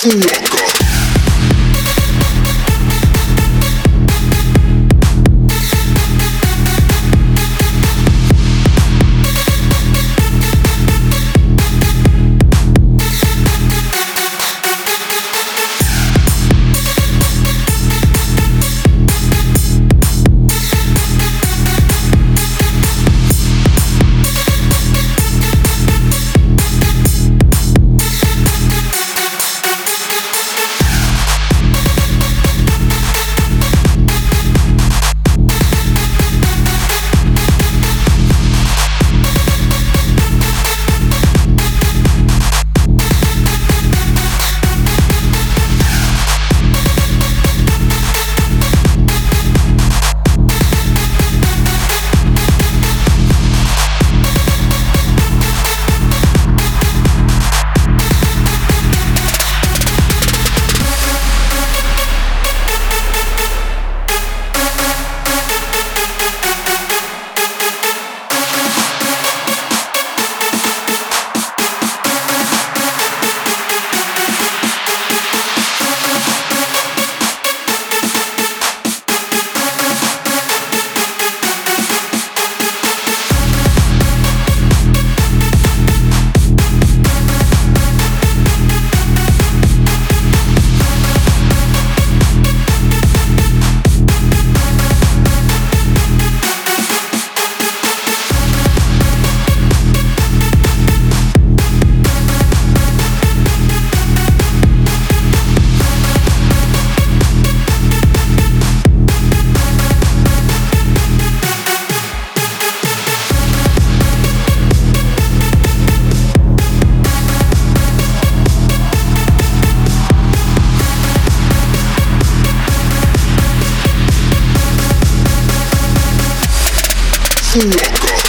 我 Sugar.